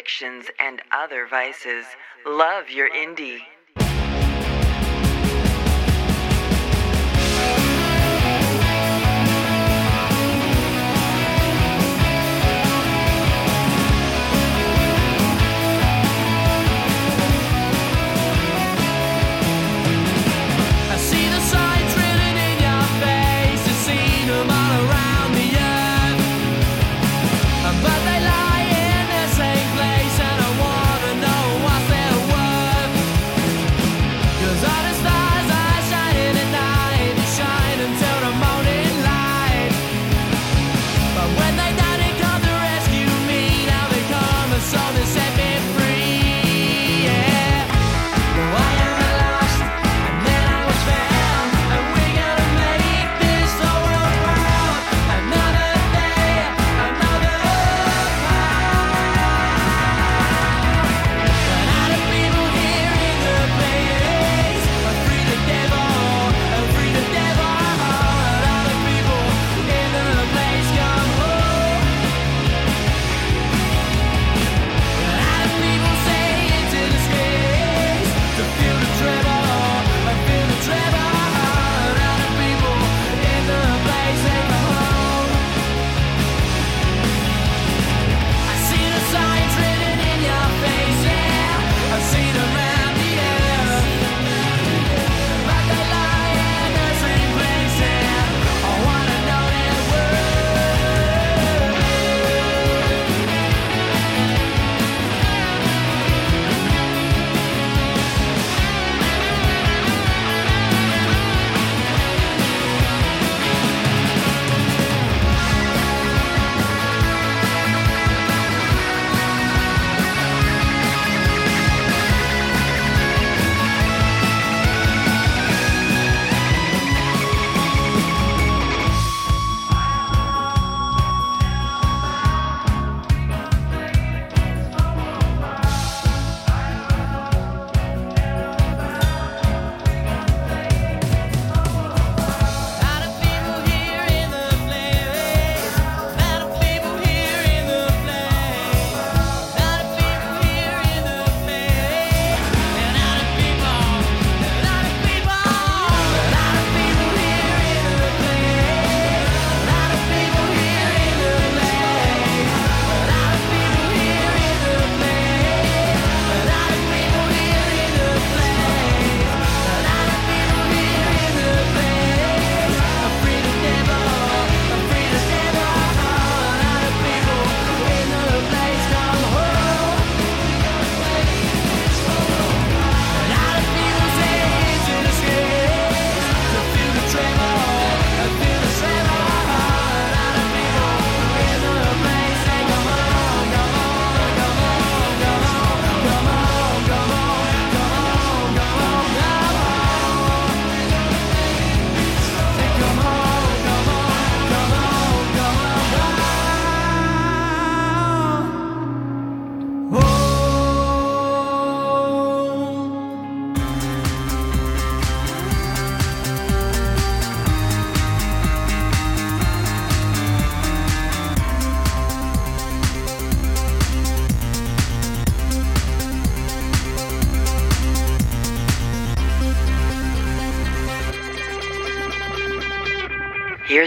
addictions, and other vices. Love your indie.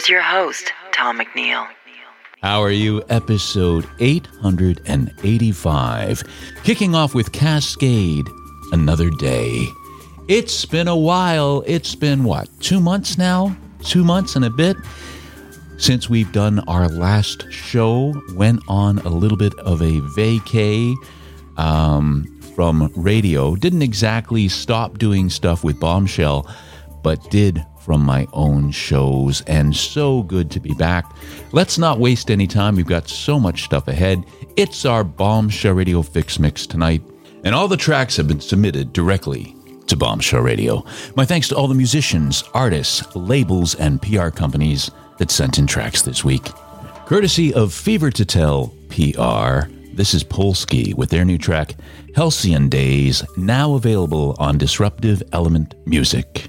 is your host, Tom McNeil. How are you? Episode 885. Kicking off with Cascade, another day. It's been a while. It's been what, two months now? Two months and a bit since we've done our last show. Went on a little bit of a vacay. Um, from radio. Didn't exactly stop doing stuff with Bombshell, but did from my own shows. And so good to be back. Let's not waste any time. We've got so much stuff ahead. It's our Bombshell Radio Fix Mix tonight, and all the tracks have been submitted directly to Bombshell Radio. My thanks to all the musicians, artists, labels, and PR companies that sent in tracks this week. Courtesy of Fever to Tell PR, this is Polsky with their new track, Halcyon Days, now available on Disruptive Element Music.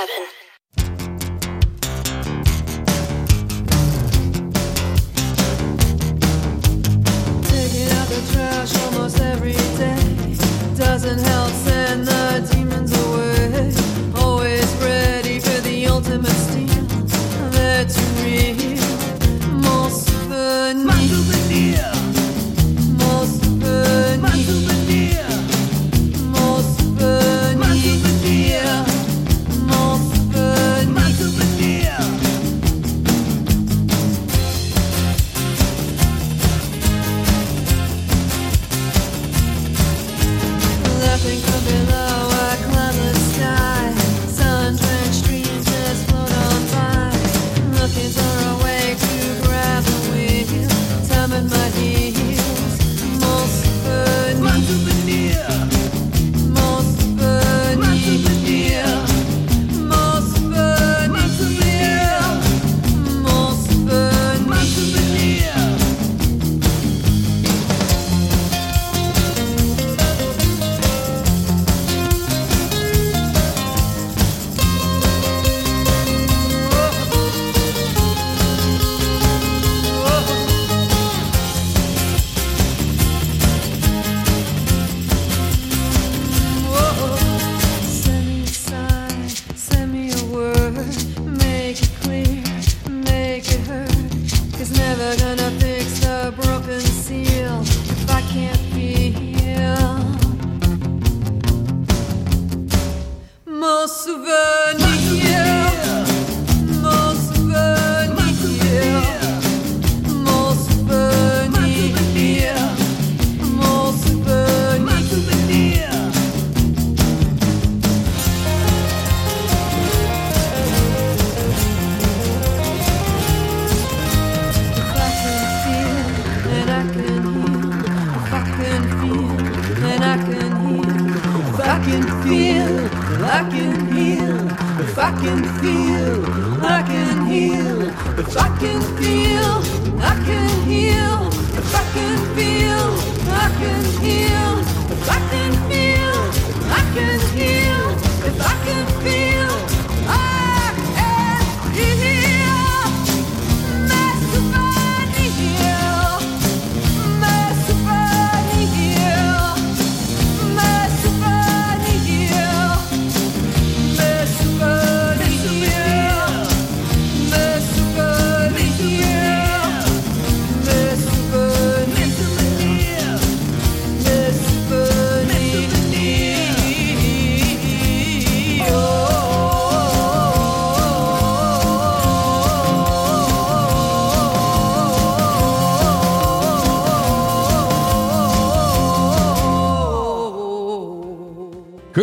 24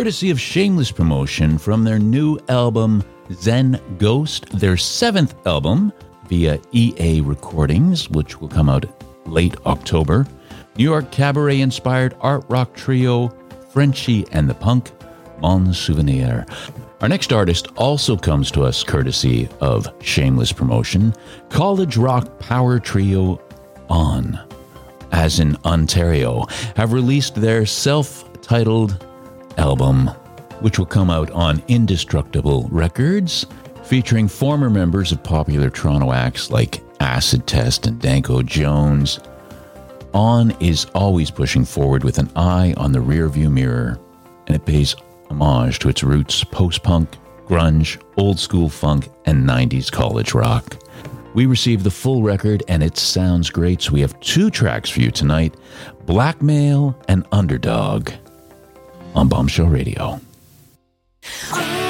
Courtesy of shameless promotion from their new album Zen Ghost, their seventh album via EA Recordings, which will come out late October. New York cabaret inspired art rock trio Frenchy and the Punk, Mon Souvenir. Our next artist also comes to us courtesy of shameless promotion college rock power trio On as in Ontario, have released their self titled album, which will come out on Indestructible Records, featuring former members of popular Toronto acts like Acid Test and Danko Jones. On is always pushing forward with an eye on the rearview mirror, and it pays homage to its roots post punk, grunge, old school funk, and 90s college rock. We received the full record and it sounds great, so we have two tracks for you tonight Blackmail and Underdog on Bombshell Radio. Oh.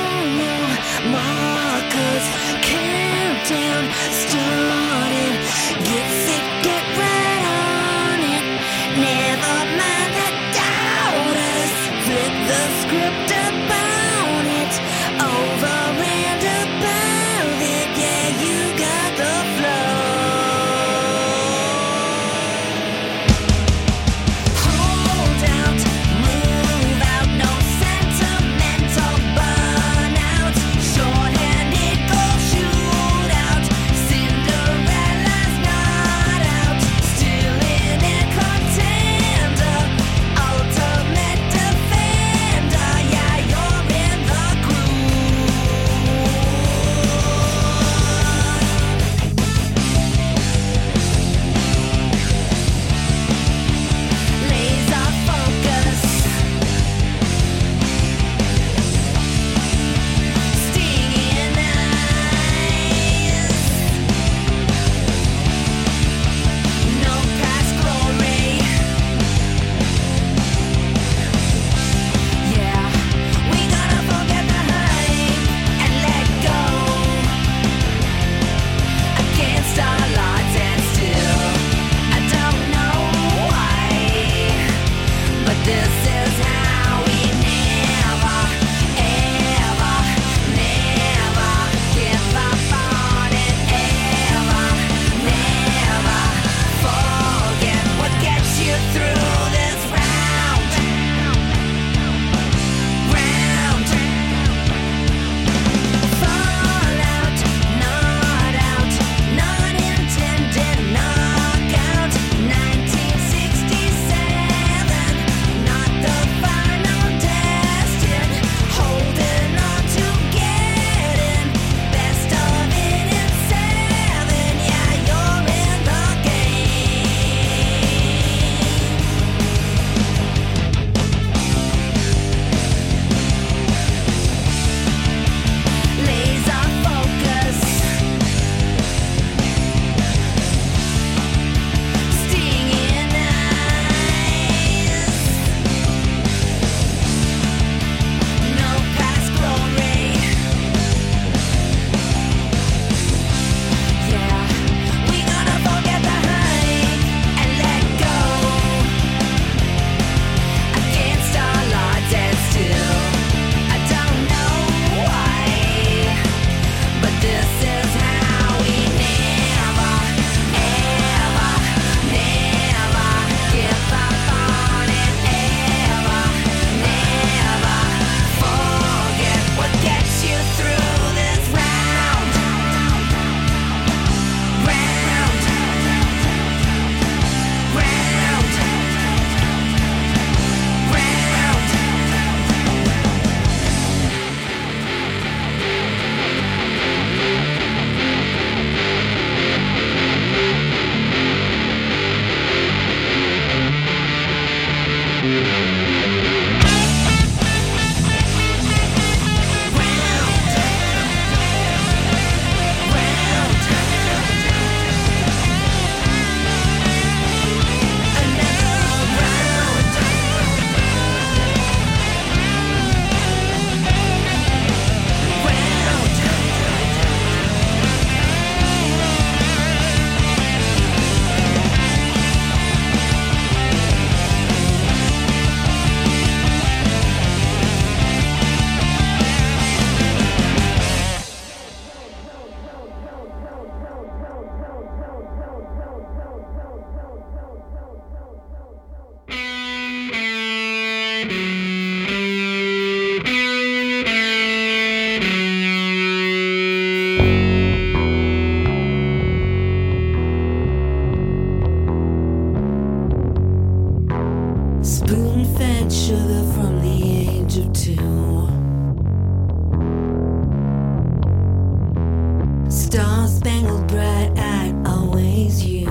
Star spangled bright I always you.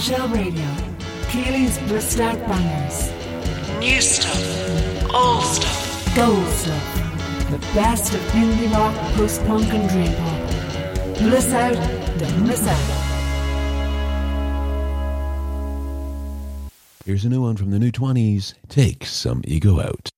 Bombshell Radio, Keely's blissed out bangers. New stuff, old stuff, gold stuff. The best of indie rock, post punk, and dream pop. Bliss out, don't miss out. Here's a new one from the new 20s. Take some ego out.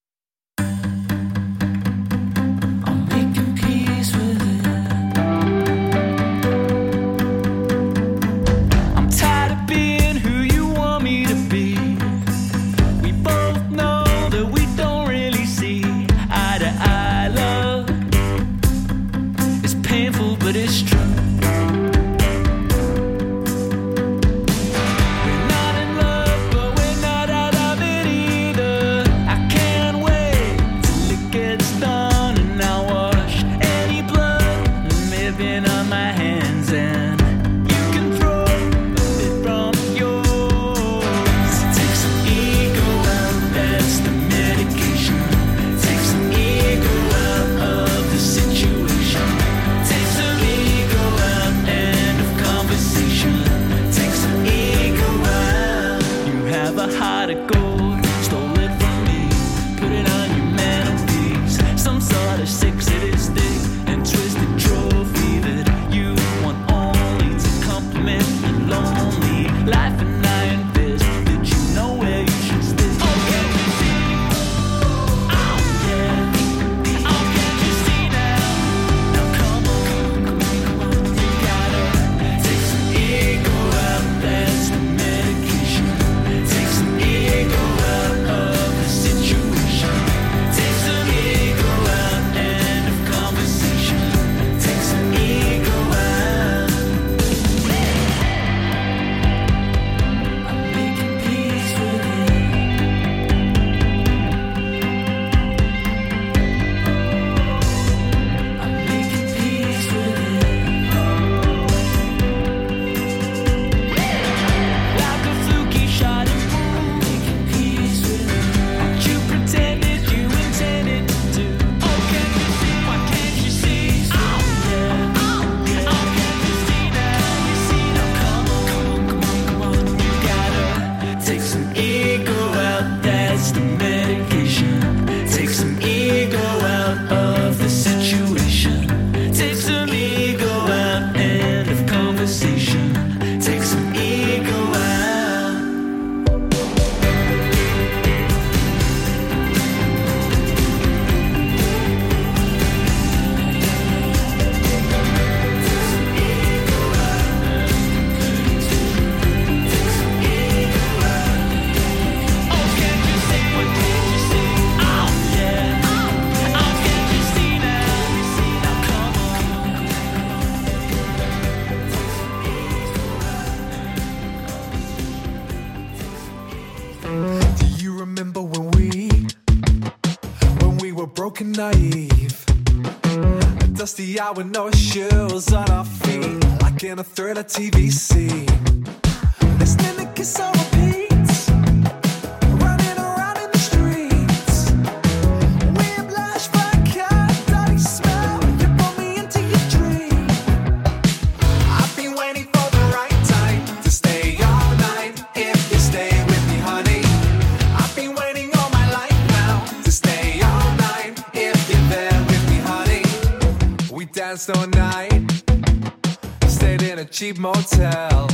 cheap motel.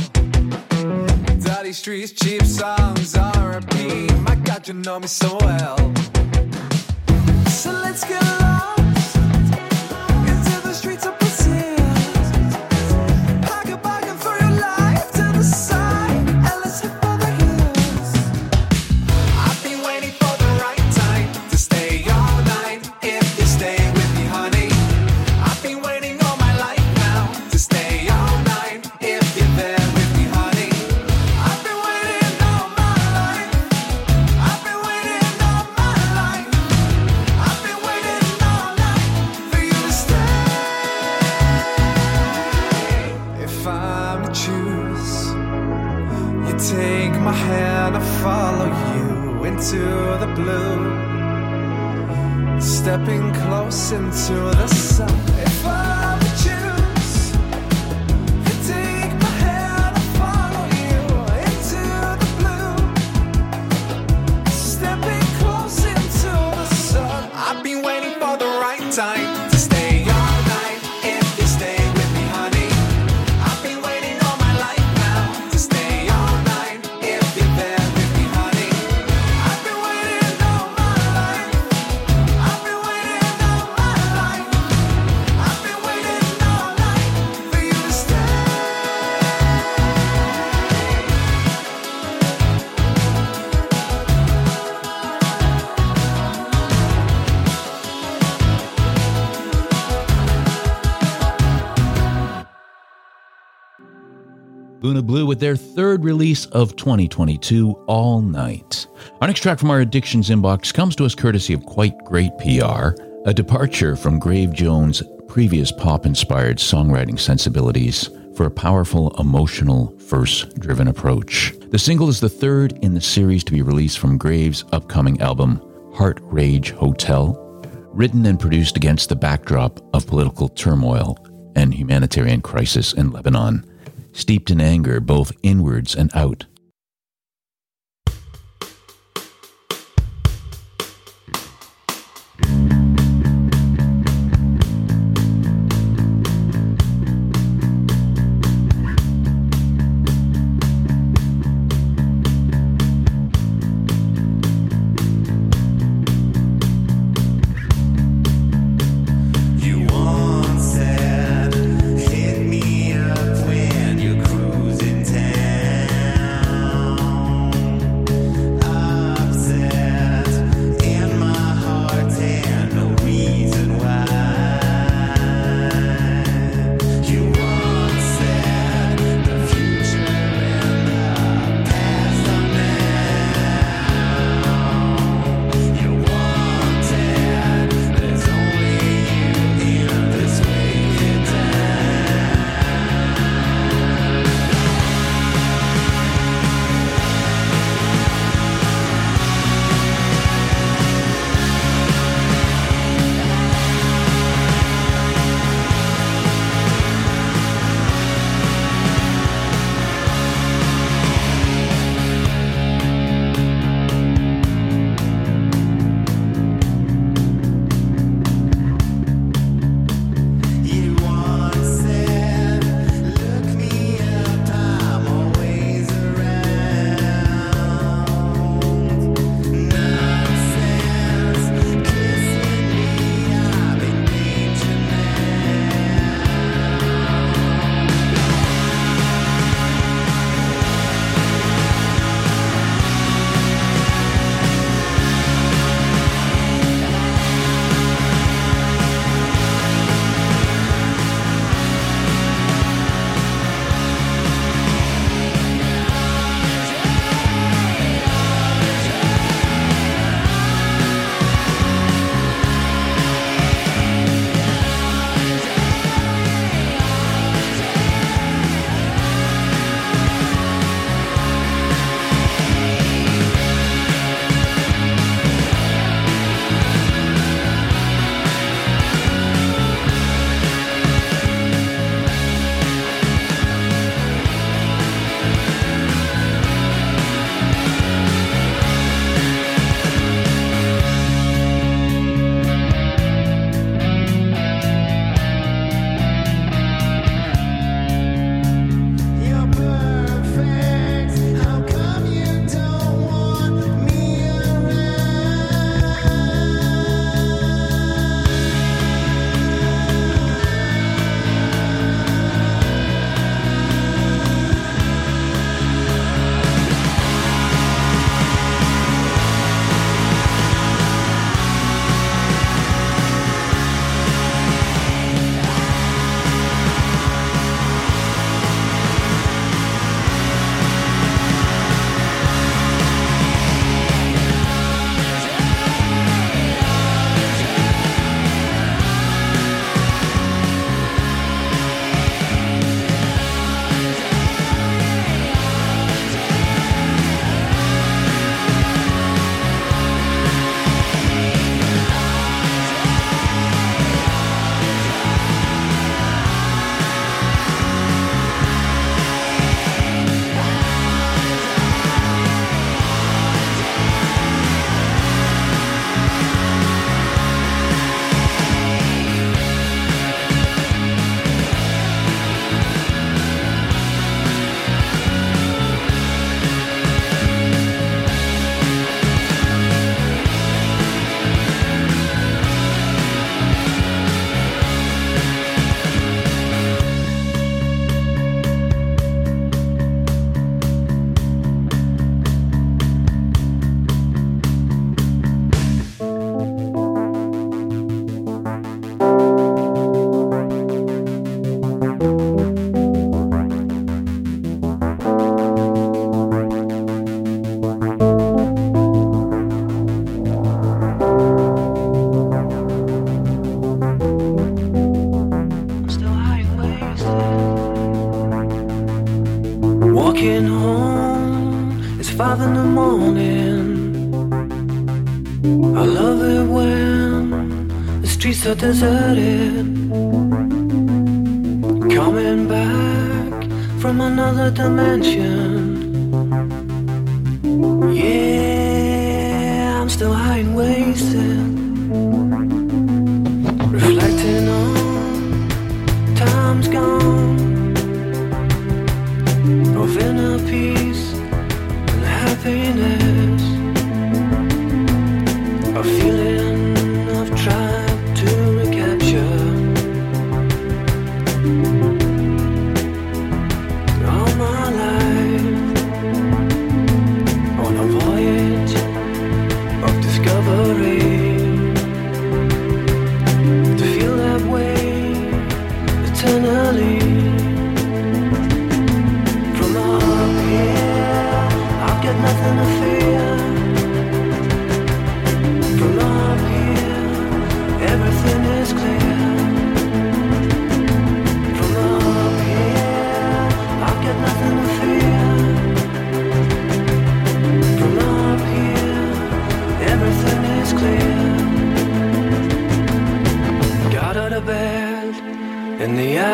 Dirty streets, cheap songs on repeat. My God, you know me so well. Luna Blue with their third release of 2022, All Night. Our next track from our addictions inbox comes to us courtesy of quite great PR, a departure from Grave Jones' previous pop inspired songwriting sensibilities for a powerful, emotional, verse driven approach. The single is the third in the series to be released from Graves' upcoming album, Heart Rage Hotel, written and produced against the backdrop of political turmoil and humanitarian crisis in Lebanon steeped in anger both inwards and out. walking home. It's five in the morning. I love it when the streets are deserted. Coming back from another dimension.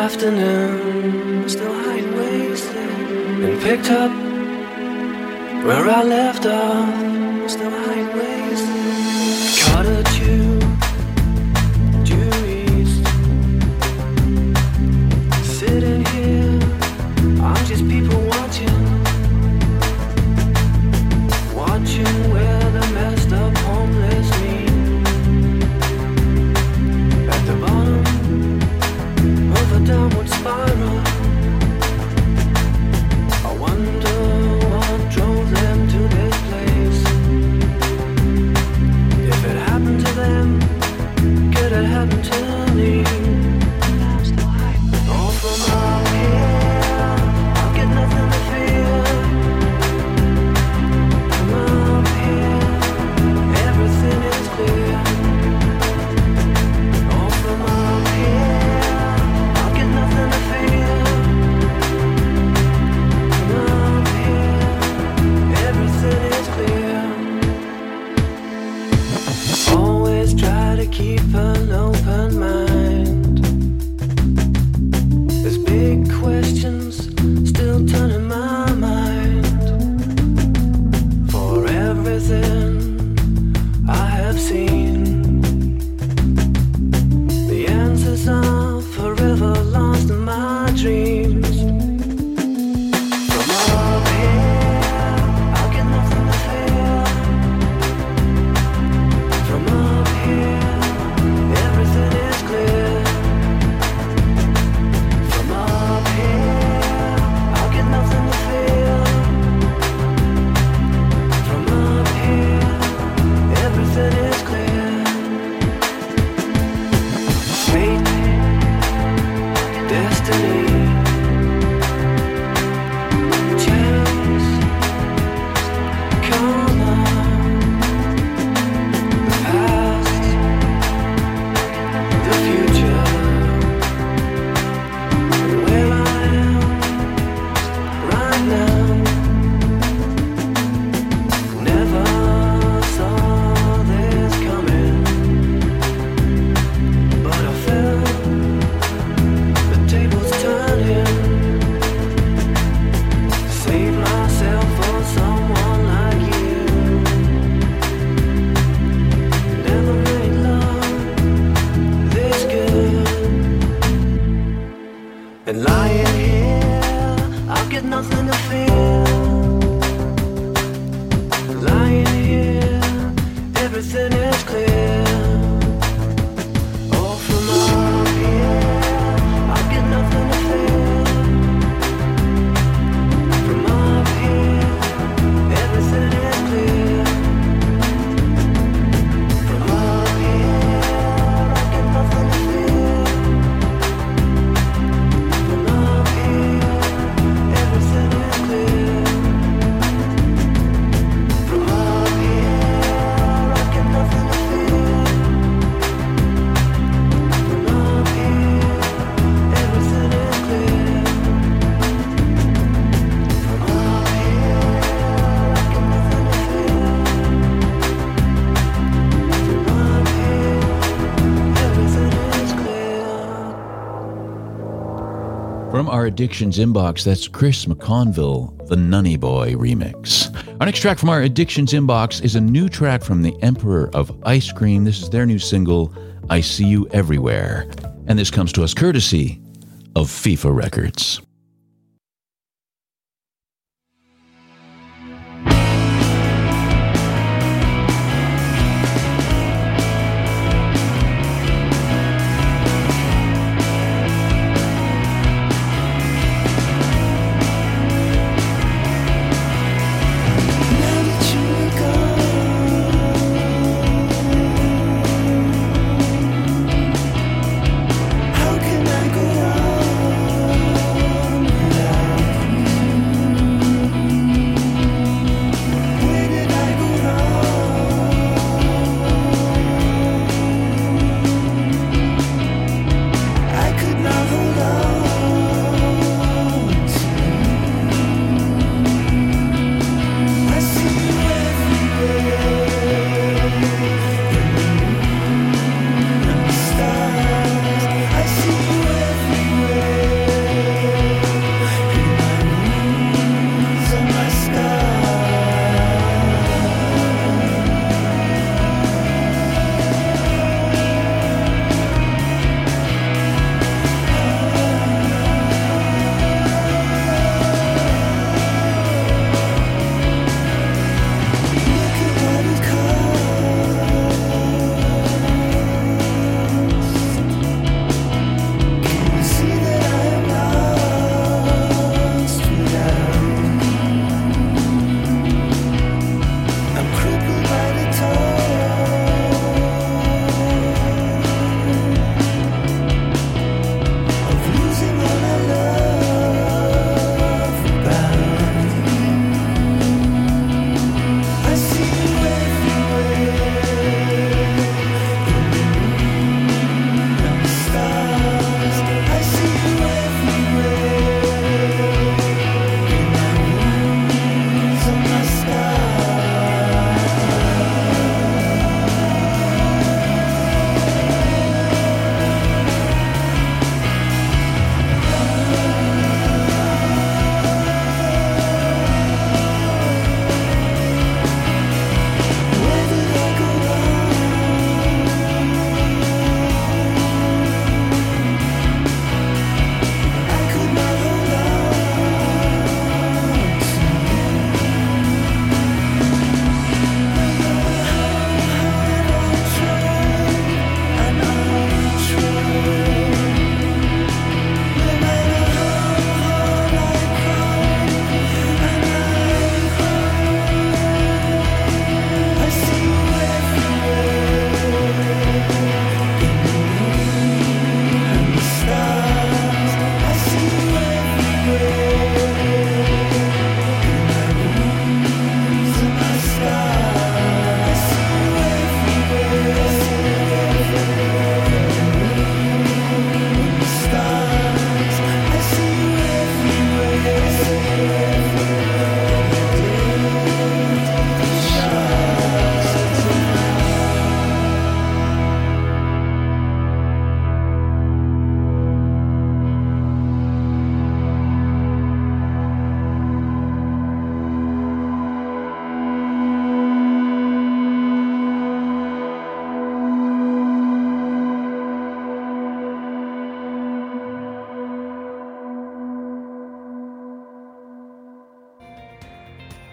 afternoon, still high wasted and picked up where I left off. Addictions inbox, that's Chris McConville, the Nunny Boy remix. Our next track from our Addictions inbox is a new track from the Emperor of Ice Cream. This is their new single, I See You Everywhere. And this comes to us courtesy of FIFA Records.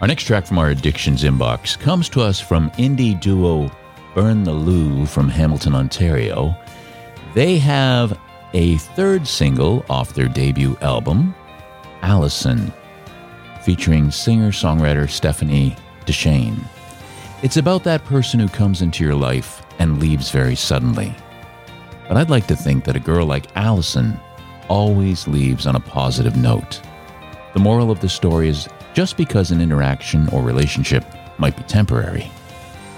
Our next track from our Addictions inbox comes to us from indie duo Burn the Lou from Hamilton, Ontario. They have a third single off their debut album, Allison, featuring singer songwriter Stephanie Deshane. It's about that person who comes into your life and leaves very suddenly. But I'd like to think that a girl like Allison always leaves on a positive note. The moral of the story is just because an interaction or relationship might be temporary,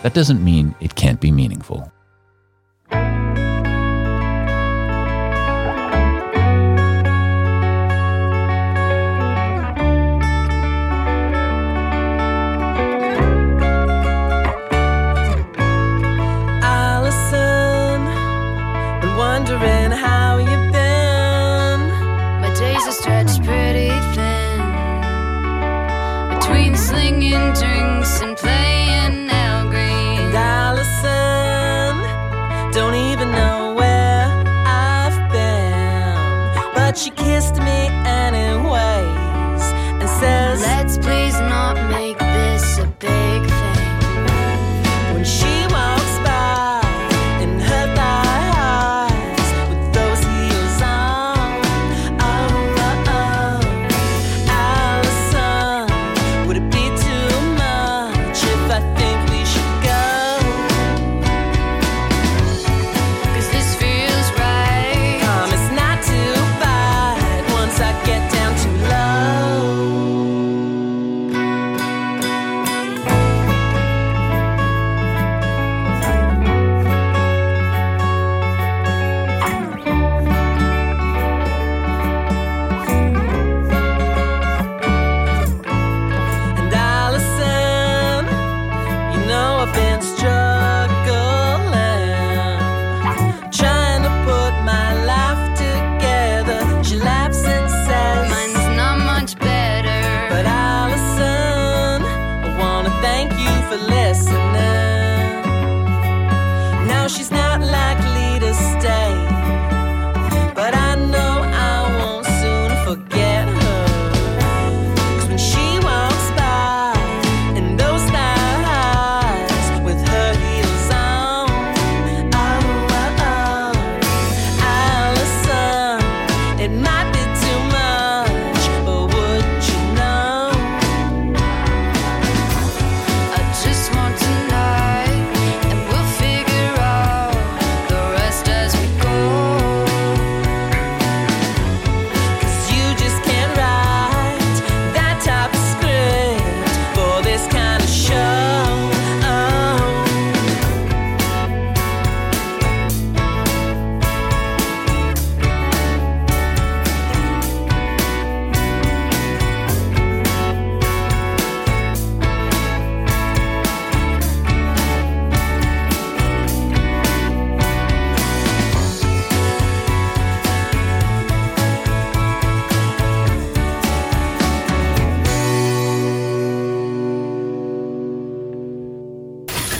that doesn't mean it can't be meaningful.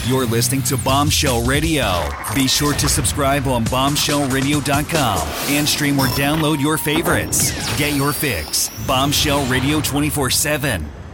You're listening to Bombshell Radio. Be sure to subscribe on bombshellradio.com and stream or download your favorites. Get your fix. Bombshell Radio 24 7.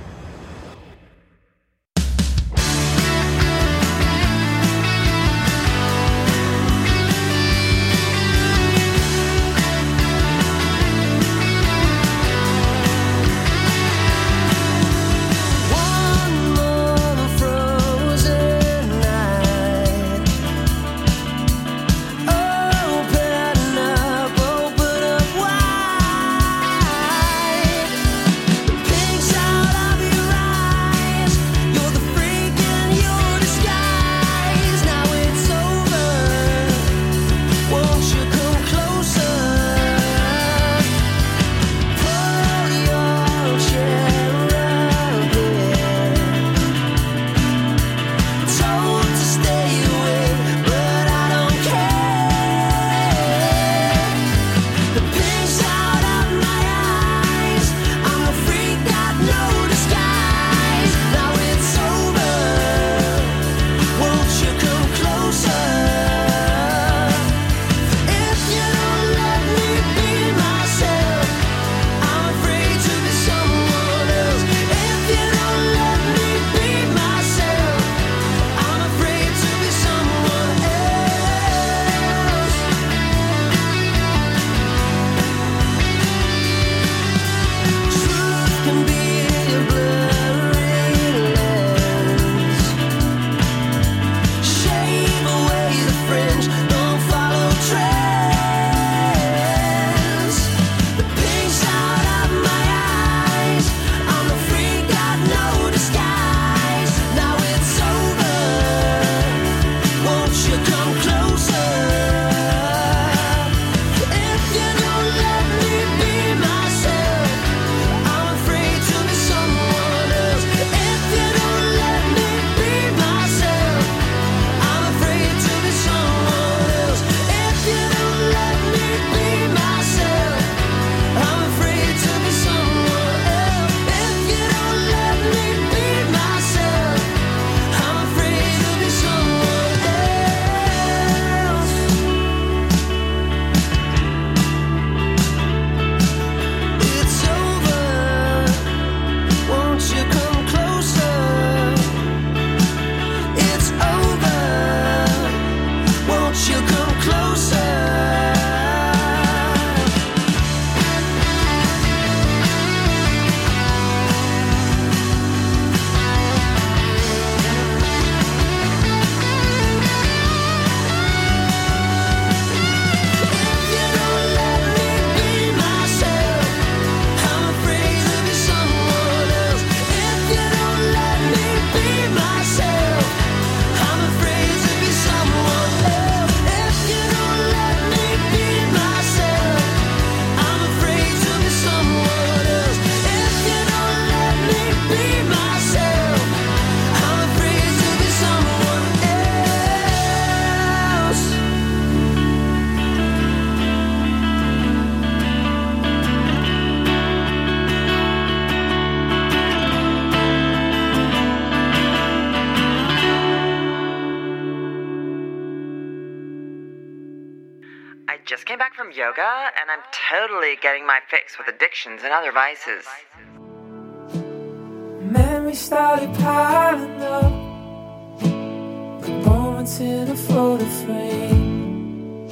Just came back from yoga and I'm totally getting my fix with addictions and other vices. Memories started piling up. Like moments in a photo frame.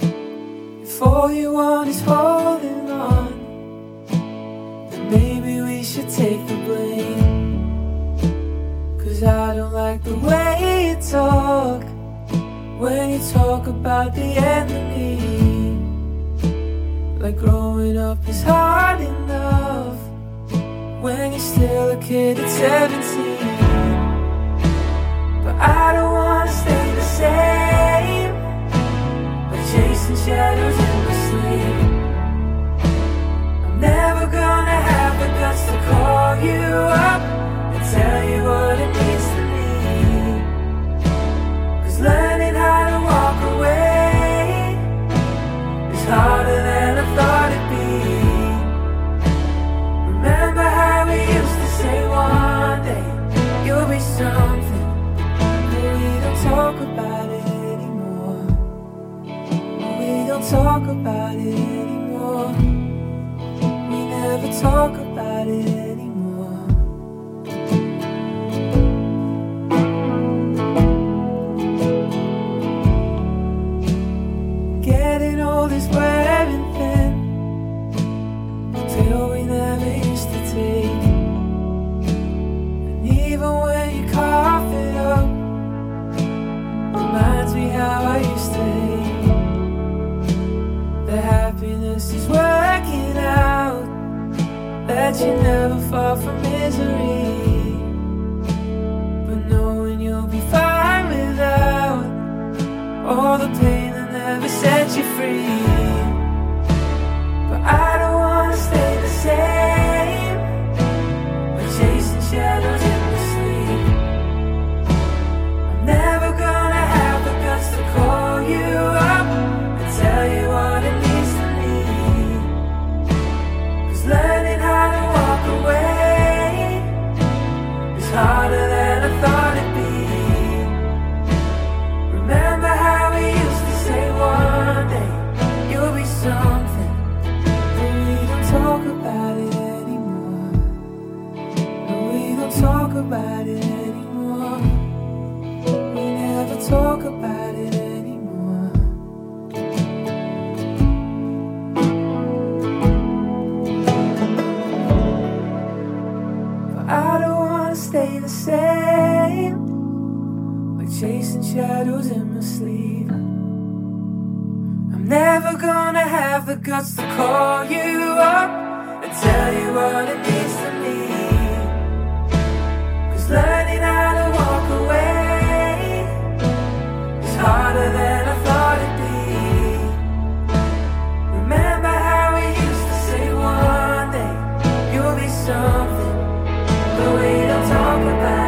If all you want is holding on, then maybe we should take the blame. Cause I don't like the way you talk when you talk about the enemy. Like growing up is hard enough when you're still a kid at 17. But I don't wanna stay the same. Like chasing shadows in my sleep. I'm never gonna have the guts to call you up and tell you what it means to me. Cause learning how to walk away is harder than we don't talk about it anymore. We don't talk about it anymore. We never talk about it You never fall from misery. But knowing you'll be fine without all the pain that never set you free. Shadows in my sleep. I'm never gonna have the guts to call you up and tell you what it means to me. Cause learning how to walk away is harder than I thought it'd be. Remember how we used to say one day you'll be something, but we don't talk about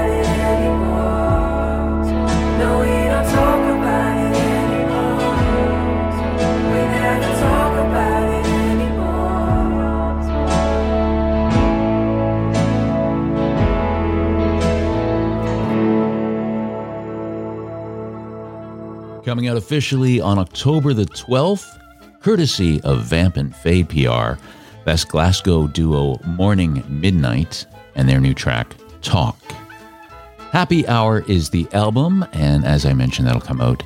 Coming out officially on October the 12th, courtesy of Vamp and Fade PR, best Glasgow duo Morning Midnight and their new track, Talk. Happy Hour is the album, and as I mentioned, that'll come out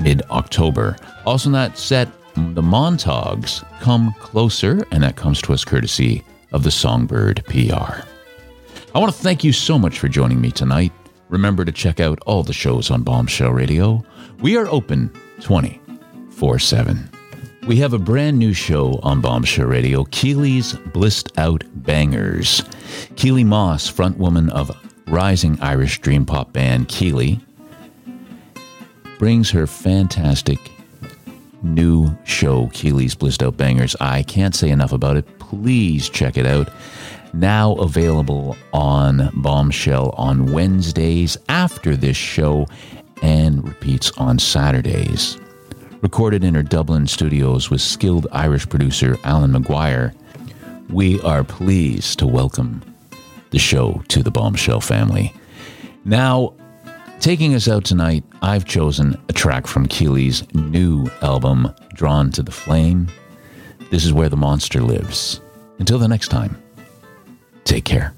mid October. Also, in that set, the Montags come closer, and that comes to us courtesy of the Songbird PR. I want to thank you so much for joining me tonight. Remember to check out all the shows on Bombshell Radio. We are open 24 7. We have a brand new show on Bombshell Radio Keely's Blissed Out Bangers. Keely Moss, frontwoman of rising Irish dream pop band Keely, brings her fantastic new show, Keely's Blissed Out Bangers. I can't say enough about it. Please check it out. Now available on Bombshell on Wednesdays after this show and repeats on Saturdays. Recorded in her Dublin studios with skilled Irish producer Alan McGuire, we are pleased to welcome the show to the Bombshell family. Now, taking us out tonight, I've chosen a track from Keely's new album, Drawn to the Flame. This is where the monster lives. Until the next time, take care.